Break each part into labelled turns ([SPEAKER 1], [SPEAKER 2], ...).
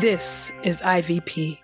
[SPEAKER 1] This is IVP.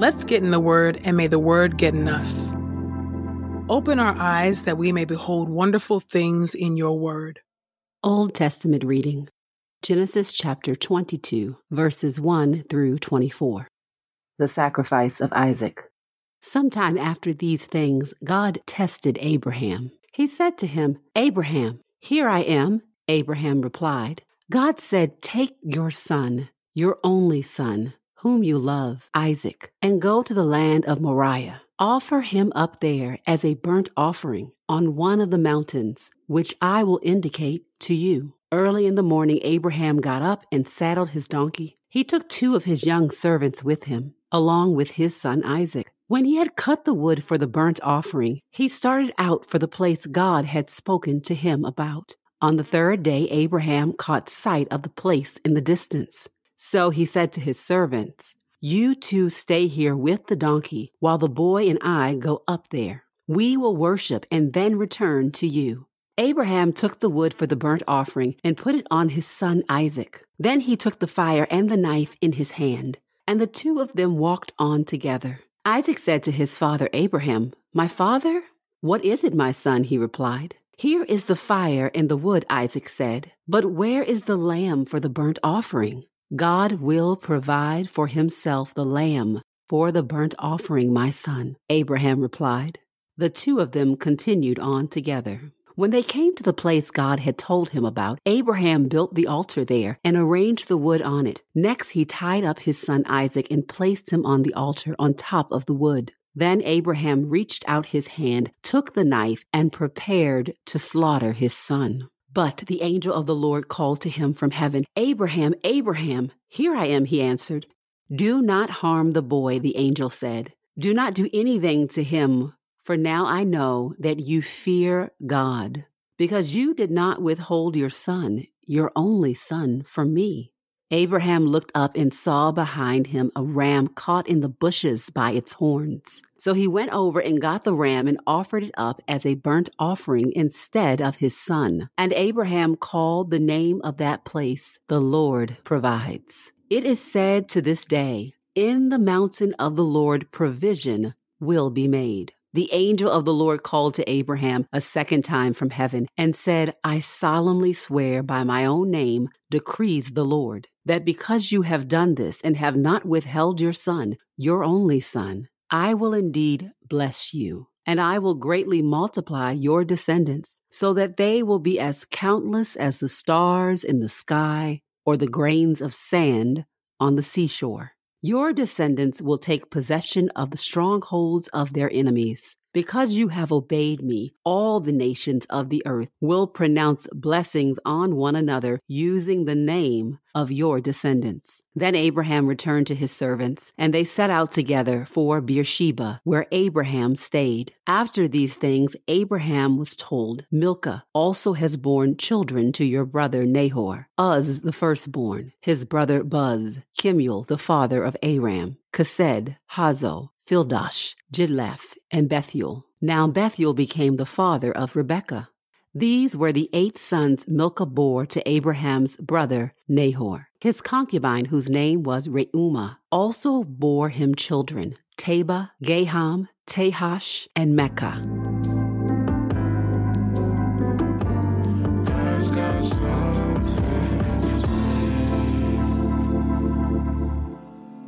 [SPEAKER 1] Let's get in the Word, and may the Word get in us. Open our eyes that we may behold wonderful things in your Word.
[SPEAKER 2] Old Testament reading Genesis chapter 22, verses 1 through 24. The sacrifice of Isaac. Sometime after these things, God tested Abraham. He said to him, Abraham, here I am. Abraham replied, God said, Take your son, your only son whom you love, Isaac, and go to the land of Moriah. Offer him up there as a burnt offering on one of the mountains, which I will indicate to you. Early in the morning, Abraham got up and saddled his donkey. He took two of his young servants with him, along with his son Isaac. When he had cut the wood for the burnt offering, he started out for the place God had spoken to him about. On the third day, Abraham caught sight of the place in the distance. So he said to his servants, You two stay here with the donkey while the boy and I go up there. We will worship and then return to you. Abraham took the wood for the burnt offering and put it on his son Isaac. Then he took the fire and the knife in his hand, and the two of them walked on together. Isaac said to his father Abraham, My father? What is it, my son? He replied. Here is the fire and the wood, Isaac said, but where is the lamb for the burnt offering? God will provide for himself the lamb for the burnt offering, my son, Abraham replied. The two of them continued on together. When they came to the place God had told him about, Abraham built the altar there and arranged the wood on it. Next, he tied up his son Isaac and placed him on the altar on top of the wood. Then Abraham reached out his hand, took the knife, and prepared to slaughter his son. But the angel of the Lord called to him from heaven, Abraham, Abraham. Here I am, he answered. Do not harm the boy, the angel said. Do not do anything to him, for now I know that you fear God, because you did not withhold your son, your only son, from me. Abraham looked up and saw behind him a ram caught in the bushes by its horns. So he went over and got the ram and offered it up as a burnt offering instead of his son. And Abraham called the name of that place, The Lord Provides. It is said to this day, In the mountain of the Lord provision will be made. The angel of the Lord called to Abraham a second time from heaven and said, I solemnly swear by my own name, decrees the Lord, that because you have done this and have not withheld your son, your only son, I will indeed bless you, and I will greatly multiply your descendants, so that they will be as countless as the stars in the sky or the grains of sand on the seashore. Your descendants will take possession of the strongholds of their enemies. Because you have obeyed me, all the nations of the earth will pronounce blessings on one another using the name of your descendants. Then Abraham returned to his servants, and they set out together for Beersheba, where Abraham stayed. After these things, Abraham was told, Milcah also has borne children to your brother Nahor, Uz the firstborn, his brother Buz, Kemuel the father of Aram, Kesed, Hazo, Pildash, Jidlaph, and Bethuel. Now Bethuel became the father of Rebekah. These were the eight sons Milcah bore to Abraham's brother Nahor. His concubine, whose name was Reumah, also bore him children Tebah, Gaham, Tahash, and Maacah.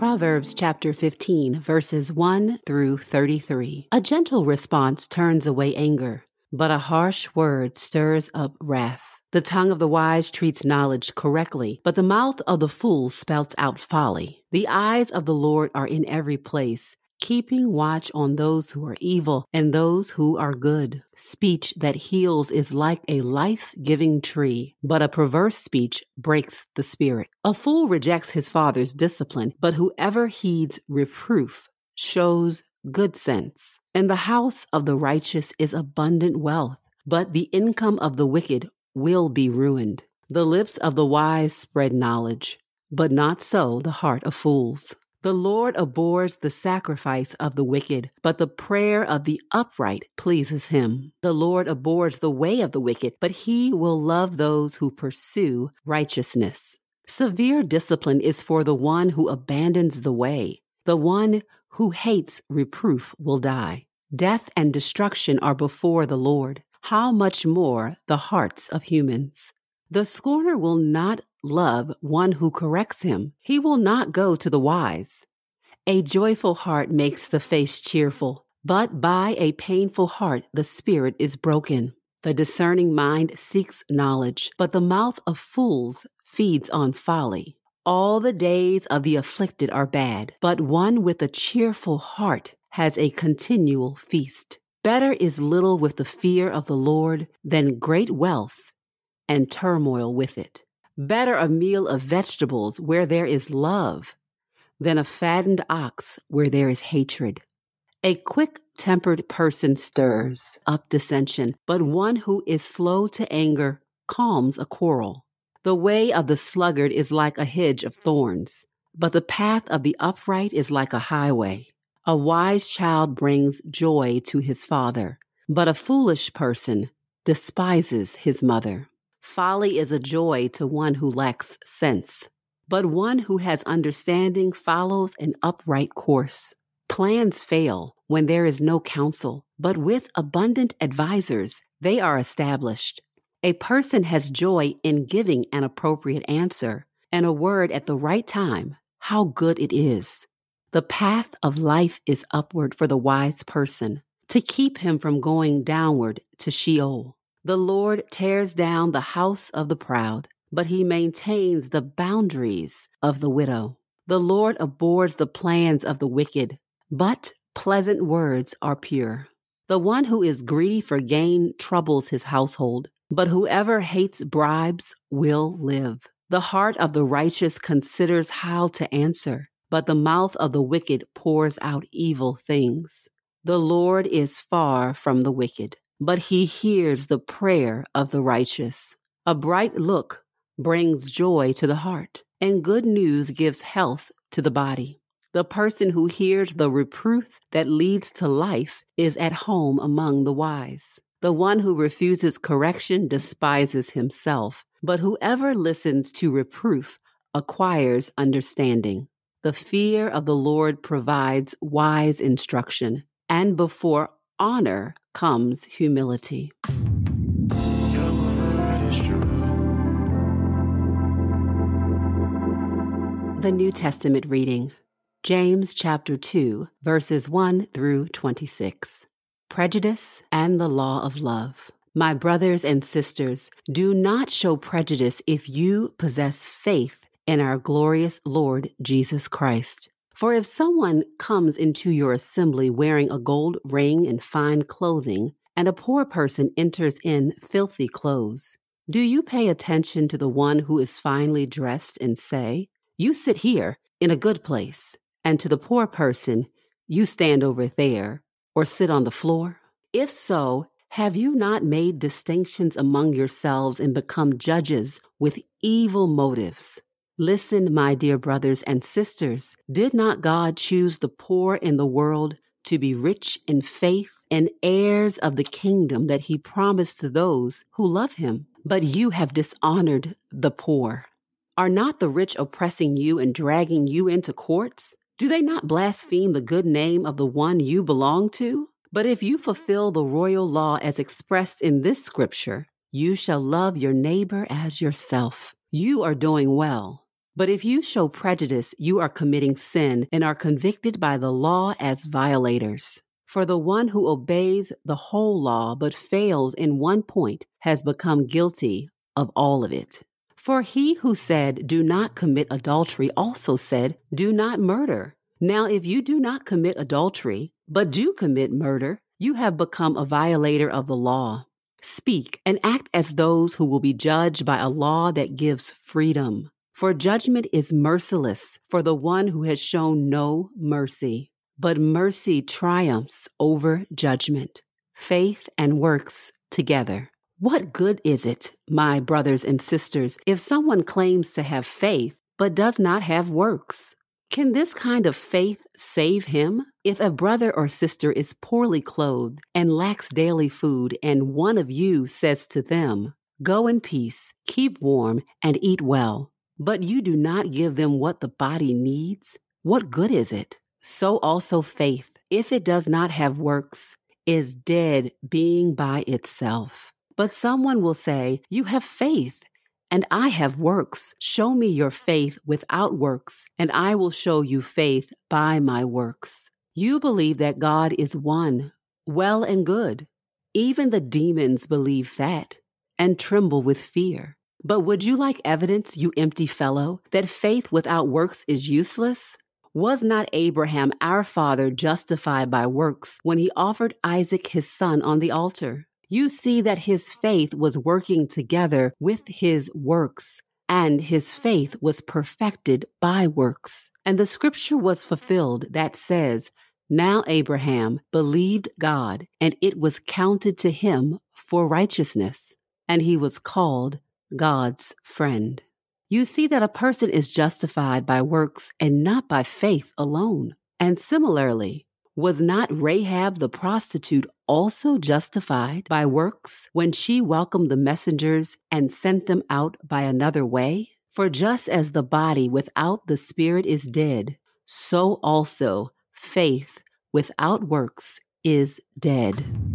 [SPEAKER 2] Proverbs chapter 15, verses 1 through 33. A gentle response turns away anger, but a harsh word stirs up wrath. The tongue of the wise treats knowledge correctly, but the mouth of the fool spouts out folly. The eyes of the Lord are in every place, keeping watch on those who are evil and those who are good. Speech that heals is like a life giving tree, but a perverse speech breaks the spirit. A fool rejects his father's discipline, but whoever heeds reproof shows good sense. In the house of the righteous is abundant wealth, but the income of the wicked will be ruined. The lips of the wise spread knowledge, but not so the heart of fools. The Lord abhors the sacrifice of the wicked, but the prayer of the upright pleases him. The Lord abhors the way of the wicked, but he will love those who pursue righteousness. Severe discipline is for the one who abandons the way. The one who hates reproof will die. Death and destruction are before the Lord. How much more the hearts of humans? The scorner will not love one who corrects him. He will not go to the wise. A joyful heart makes the face cheerful, but by a painful heart the spirit is broken. The discerning mind seeks knowledge, but the mouth of fools feeds on folly. All the days of the afflicted are bad, but one with a cheerful heart has a continual feast. Better is little with the fear of the Lord than great wealth and turmoil with it. Better a meal of vegetables where there is love than a fattened ox where there is hatred. A quick tempered person stirs up dissension, but one who is slow to anger calms a quarrel. The way of the sluggard is like a hedge of thorns, but the path of the upright is like a highway. A wise child brings joy to his father, but a foolish person despises his mother. Folly is a joy to one who lacks sense, but one who has understanding follows an upright course. Plans fail when there is no counsel, but with abundant advisers, they are established. A person has joy in giving an appropriate answer and a word at the right time. How good it is. The path of life is upward for the wise person to keep him from going downward to Sheol. The Lord tears down the house of the proud, but he maintains the boundaries of the widow. The Lord abhors the plans of the wicked, but pleasant words are pure. The one who is greedy for gain troubles his household, but whoever hates bribes will live. The heart of the righteous considers how to answer, but the mouth of the wicked pours out evil things. The Lord is far from the wicked, but he hears the prayer of the righteous. A bright look brings joy to the heart, and good news gives health to the body. The person who hears the reproof that leads to life is at home among the wise. The one who refuses correction despises himself, but whoever listens to reproof acquires understanding. The fear of the Lord provides wise instruction, and before honor comes humility. The New Testament reading James chapter 2, verses 1 through 26. Prejudice and the law of love. My brothers and sisters, do not show prejudice if you possess faith in our glorious Lord Jesus Christ. For if someone comes into your assembly wearing a gold ring and fine clothing, and a poor person enters in filthy clothes, do you pay attention to the one who is finely dressed and say, You sit here in a good place, and to the poor person, You stand over there, or sit on the floor? If so, have you not made distinctions among yourselves and become judges with evil motives? Listen, my dear brothers and sisters, did not God choose the poor in the world to be rich in faith and heirs of the kingdom that he promised to those who love him? But you have dishonored the poor. Are not the rich oppressing you and dragging you into courts? Do they not blaspheme the good name of the one you belong to? But if you fulfill the royal law as expressed in this scripture, you shall love your neighbor as yourself. You are doing well. But if you show prejudice, you are committing sin and are convicted by the law as violators. For the one who obeys the whole law but fails in one point has become guilty of all of it. For he who said, Do not commit adultery, also said, Do not murder. Now, if you do not commit adultery, but do commit murder, you have become a violator of the law. Speak and act as those who will be judged by a law that gives freedom. For judgment is merciless for the one who has shown no mercy. But mercy triumphs over judgment. Faith and works together. What good is it, my brothers and sisters, if someone claims to have faith but does not have works? Can this kind of faith save him? If a brother or sister is poorly clothed and lacks daily food, and one of you says to them, Go in peace, keep warm, and eat well, but you do not give them what the body needs, what good is it? So also faith, if it does not have works, is dead being by itself. But someone will say, You have faith and I have works. Show me your faith without works, and I will show you faith by my works. You believe that God is one, well and good. Even the demons believe that and tremble with fear. But would you like evidence, you empty fellow, that faith without works is useless? Was not Abraham our father justified by works when he offered Isaac his son on the altar? you see that his faith was working together with his works, and his faith was perfected by works. And the scripture was fulfilled that says, Now Abraham believed God, and it was counted to him for righteousness, and he was called God's friend. You see that a person is justified by works and not by faith alone. And similarly, was not Rahab the prostitute also justified by works when she welcomed the messengers and sent them out by another way? For just as the body without the spirit is dead, so also faith without works is dead.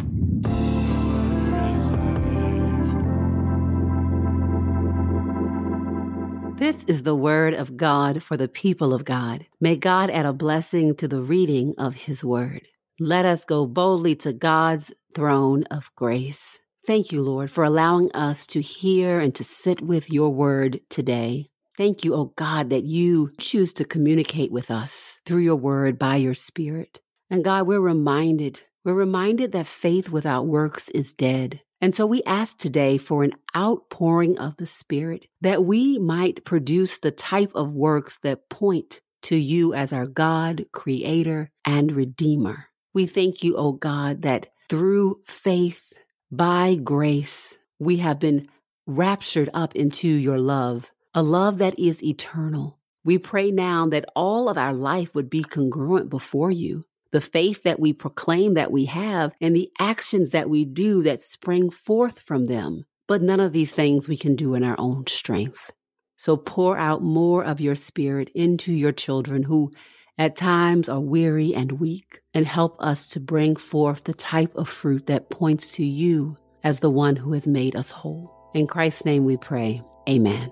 [SPEAKER 2] This is the word of God for the people of God. May God add a blessing to the reading of his word. Let us go boldly to God's throne of grace. Thank you, Lord, for allowing us to hear and to sit with your word today. Thank you, oh God, that you choose to communicate with us through your word by your spirit. And God, we're reminded, we're reminded that faith without works is dead. And so we ask today for an outpouring of the Spirit that we might produce the type of works that point to you as our God, Creator, and Redeemer. We thank you, O God, that through faith, by grace, we have been raptured up into your love, a love that is eternal. We pray now that all of our life would be congruent before you, the faith that we proclaim that we have, and the actions that we do that spring forth from them. But none of these things we can do in our own strength. So pour out more of your spirit into your children who at times are weary and weak, and help us to bring forth the type of fruit that points to you as the one who has made us whole. In Christ's name we pray. Amen.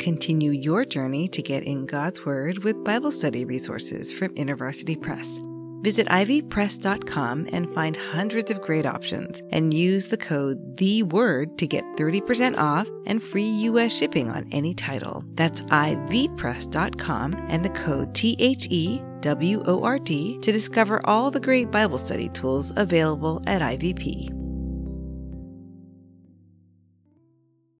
[SPEAKER 3] Continue your journey to get in God's Word with Bible study resources from InterVarsity Press. Visit ivpress.com and find hundreds of great options and use the code The Word to get 30% off and free US shipping on any title. That's ivpress.com and the code T H E W O R D to discover all the great Bible study tools available at IVP.